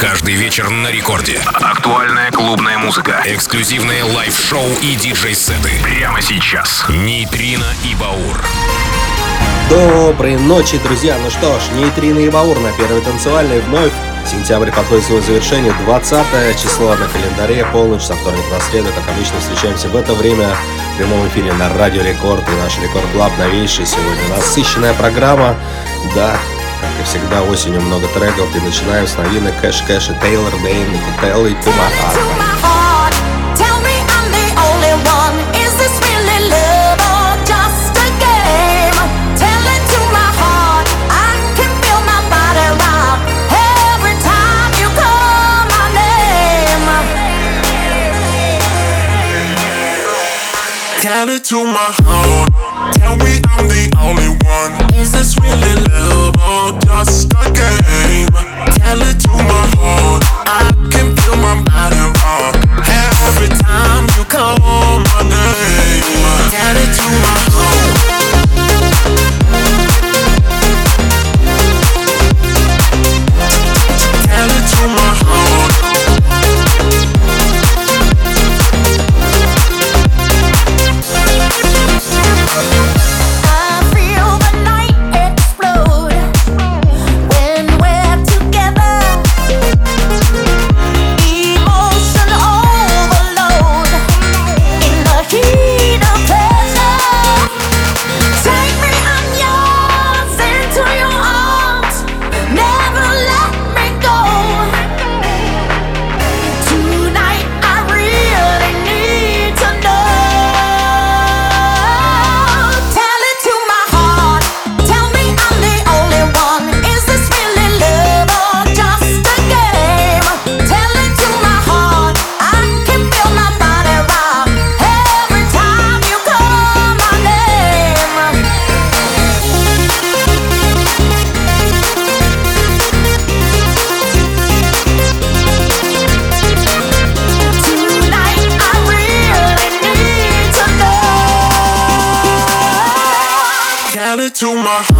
Каждый вечер на рекорде. Актуальная клубная музыка. Эксклюзивные live-шоу и диджей-сеты. Прямо сейчас. Нейтрино и Баур. Доброй ночи, друзья! Ну что ж, Нейтрино и Баур на первой танцевальной вновь. Сентябрь подходит к своему завершению. 20 число на календаре, полночь со вторника на среду. Как обычно, встречаемся в это время в прямом эфире на Радио Рекорд и наш Record Club новейший. Сегодня насыщенная программа. Да, и всегда, осенью много треков и начинаем с новинок Кэш Кэш и Тейлор Дейн, и Тумахат. Tell it to my heart. Tell me I'm the only one. Is this really love or just a game? Tell it to my heart. I can feel my body rock every time you to my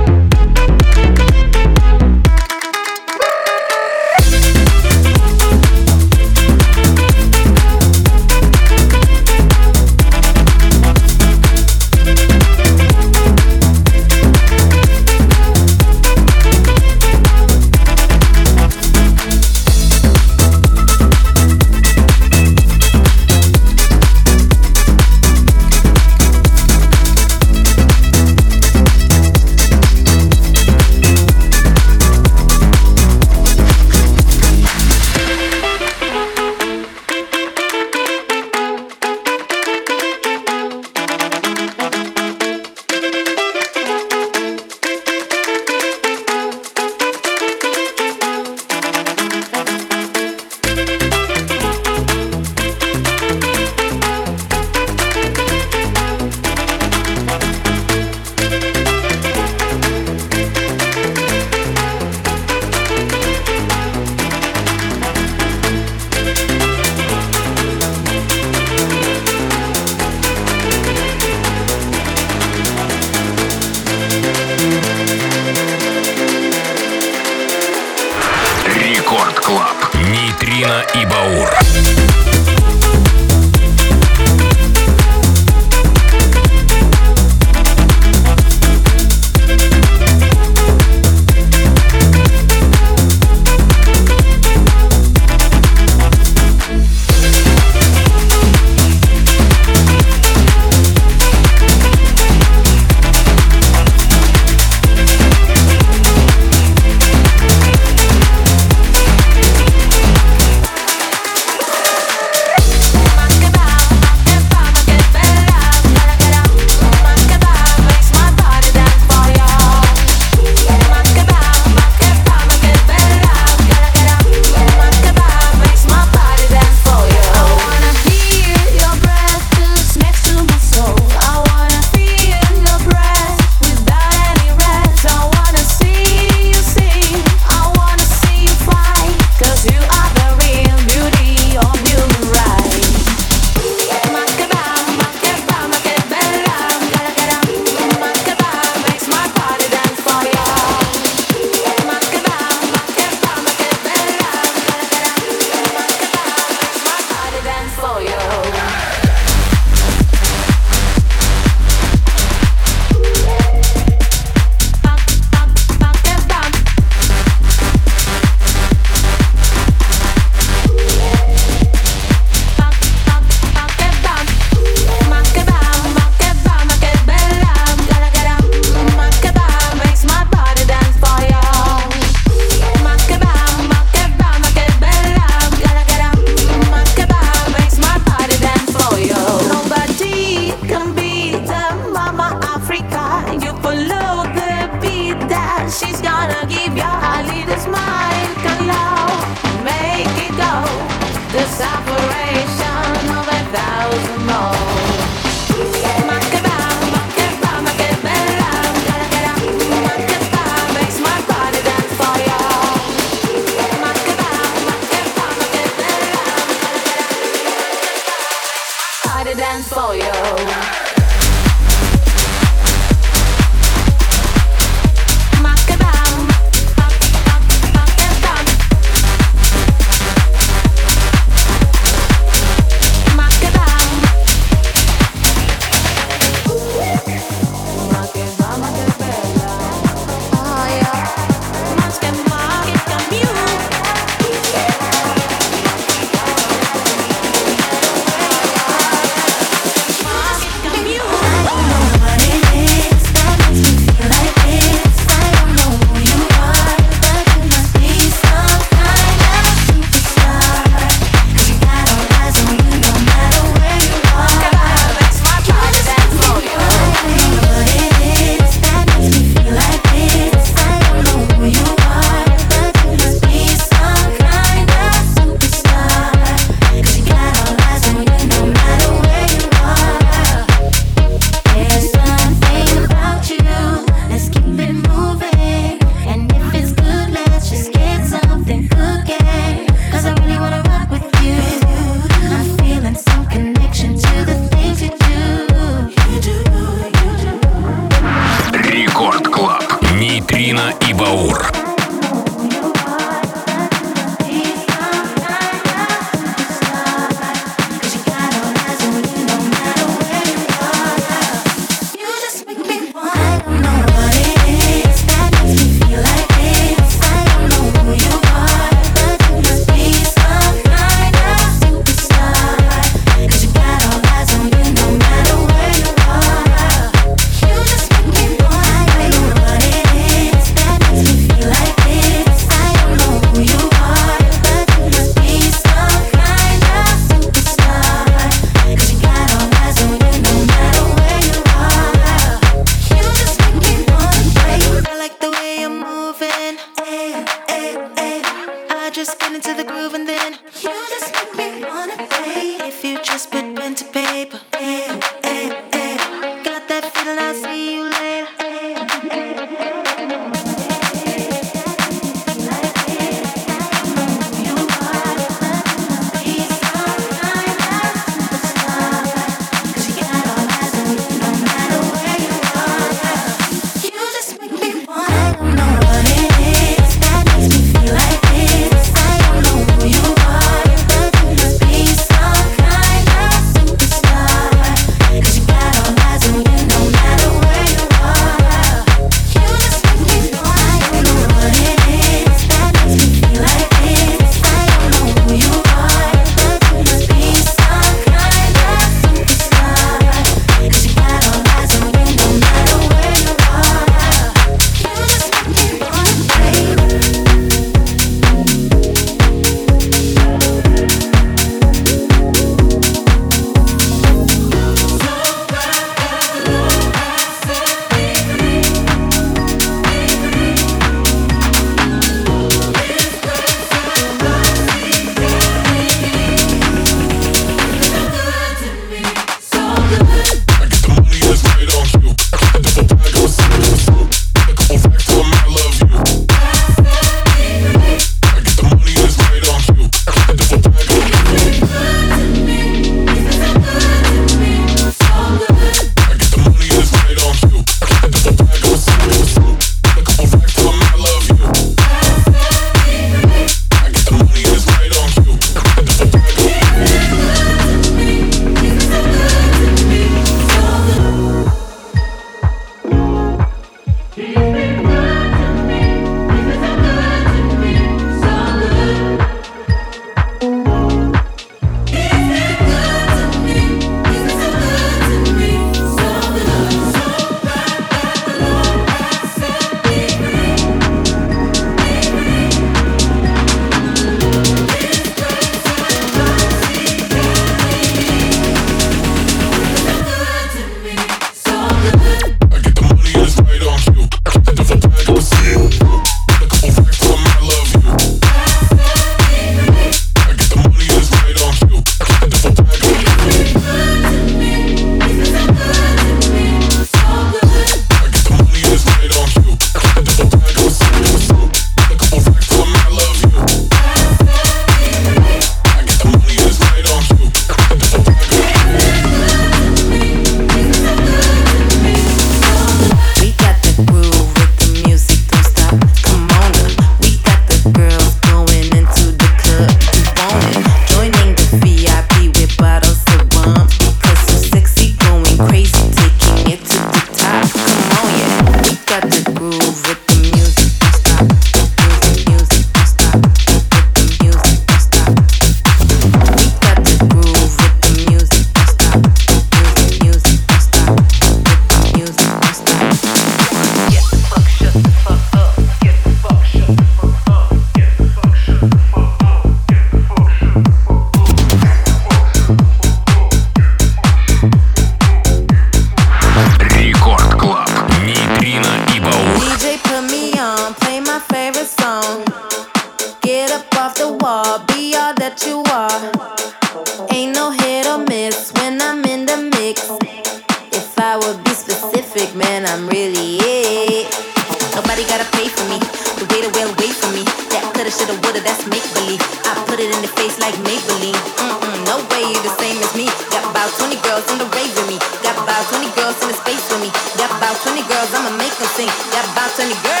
Nobody gotta pay for me. The way the well wait for me. That coulda, shoulda, woulda, that's make believe. I put it in the face like Maybelline. Mm-mm, no way you the same as me. Got about 20 girls in the rave with me. Got about 20 girls in the space with me. Got about 20 girls, I'ma make them sing. Got about 20 girls.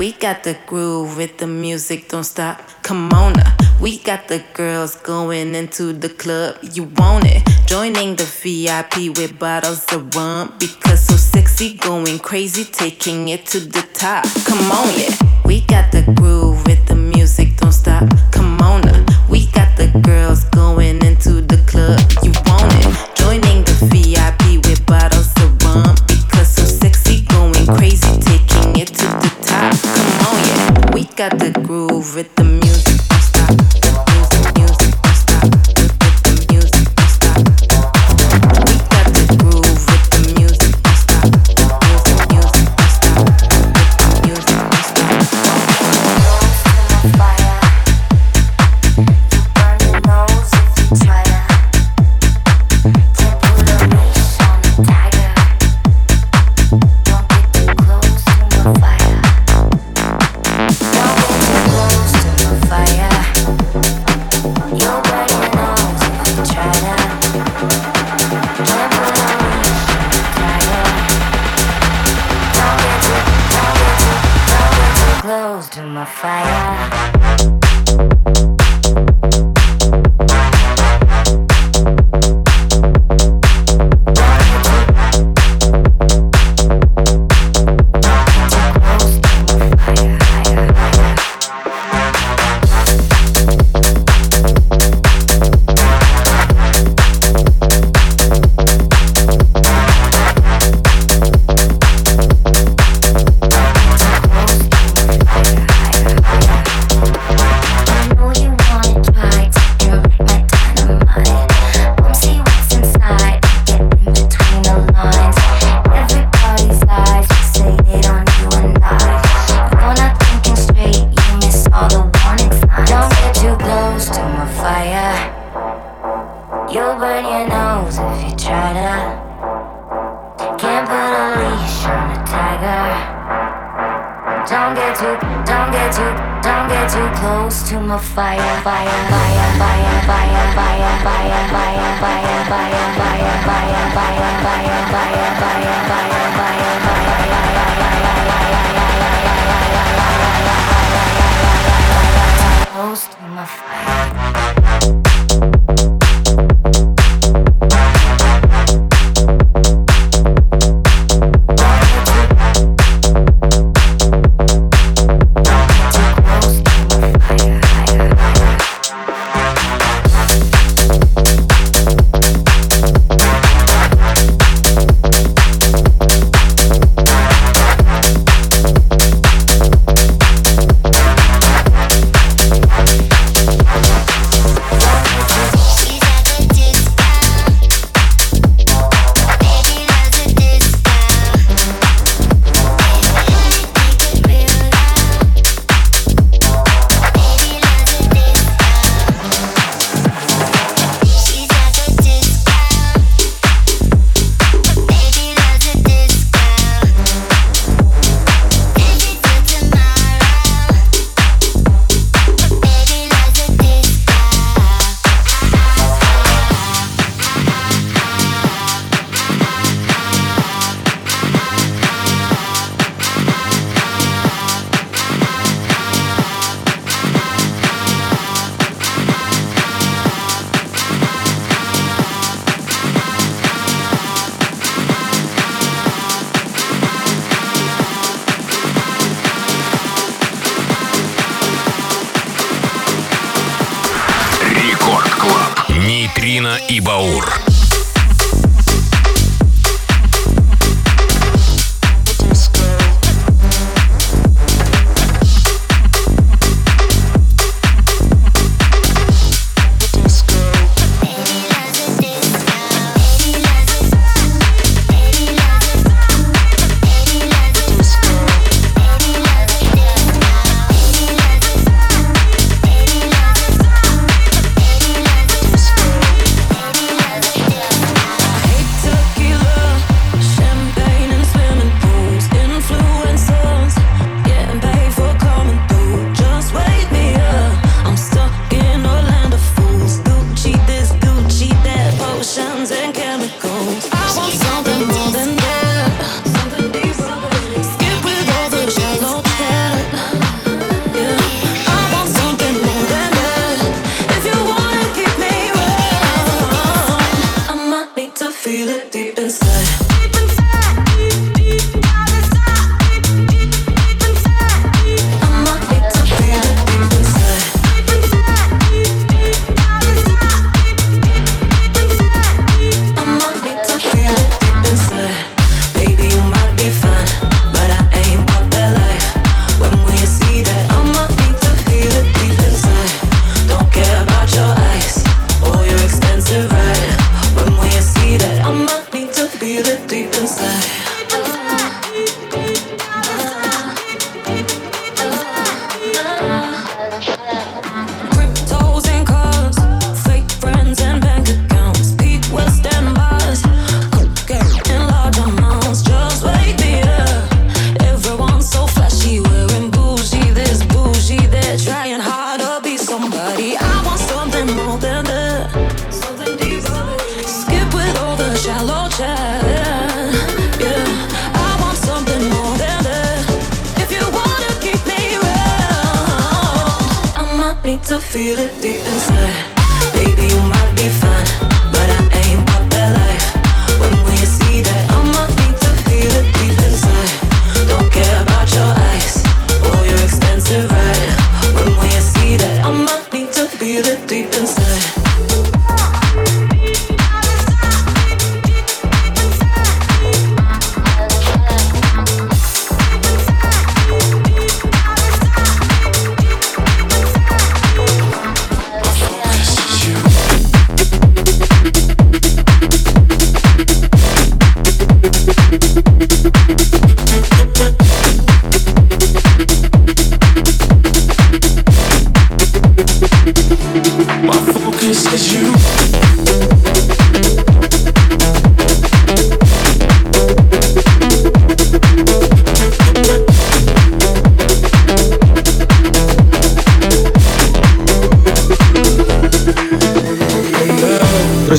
We got the groove with the music, don't stop. Come on now. We got the girls going into the club. You want it? Joining the VIP with bottles of rum. Because so sexy, going crazy, taking it to the top. Come on, yeah. We got the groove with the music, don't stop. Come on now.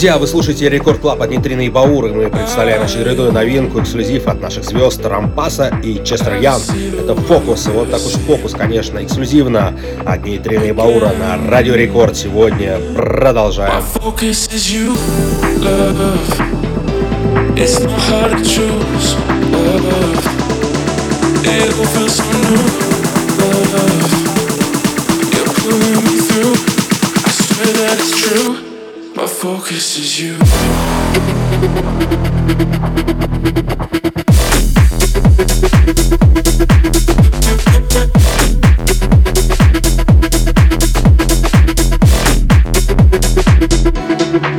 Друзья, вы слушаете Record Club от Нейтрино и Баур, и мы представляем очередную новинку, эксклюзив от наших звезд Rompasso и Chester Young. Это фокус, вот так уж фокус, конечно, эксклюзивно от Нейтрино и Баура на Радио Рекорд сегодня. Продолжаем. That it's true. Focus is you.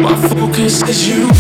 My focus is you.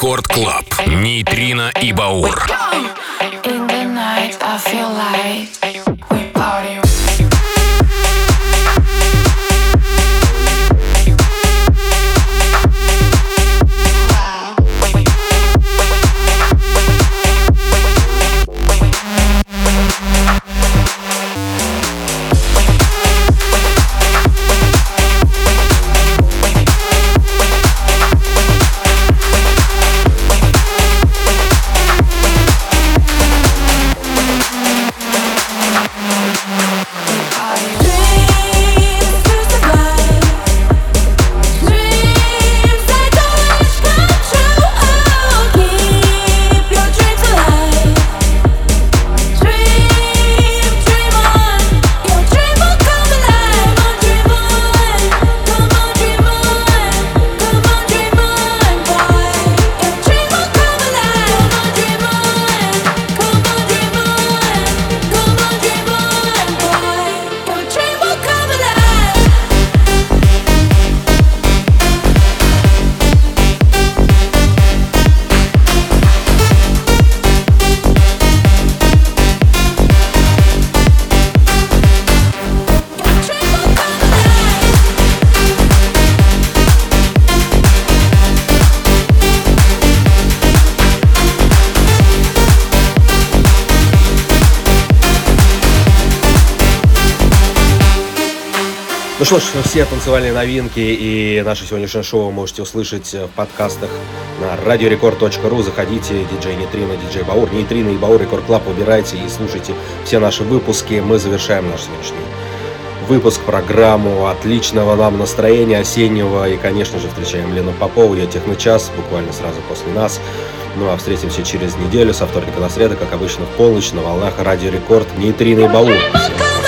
Рекорд Клаб. Нейтрино и Баур. In the night, I feel light. Что ж, все танцевальные новинки и наше сегодняшнее шоу можете услышать в подкастах на radiorecord.ru. Заходите, диджей Нейтрино, диджей Баур, Нейтрино и Баур Record Club, выбирайте и слушайте все наши выпуски. Мы завершаем наш сегодняшний выпуск, программу. Отличного нам настроения осеннего. И, конечно же, встречаем Лену Попову, ее техночас, буквально сразу после нас. Ну а встретимся через неделю, со вторника на среду, как обычно, в полночь на волнах Радио Рекорд, Нейтрино и Баур. Всем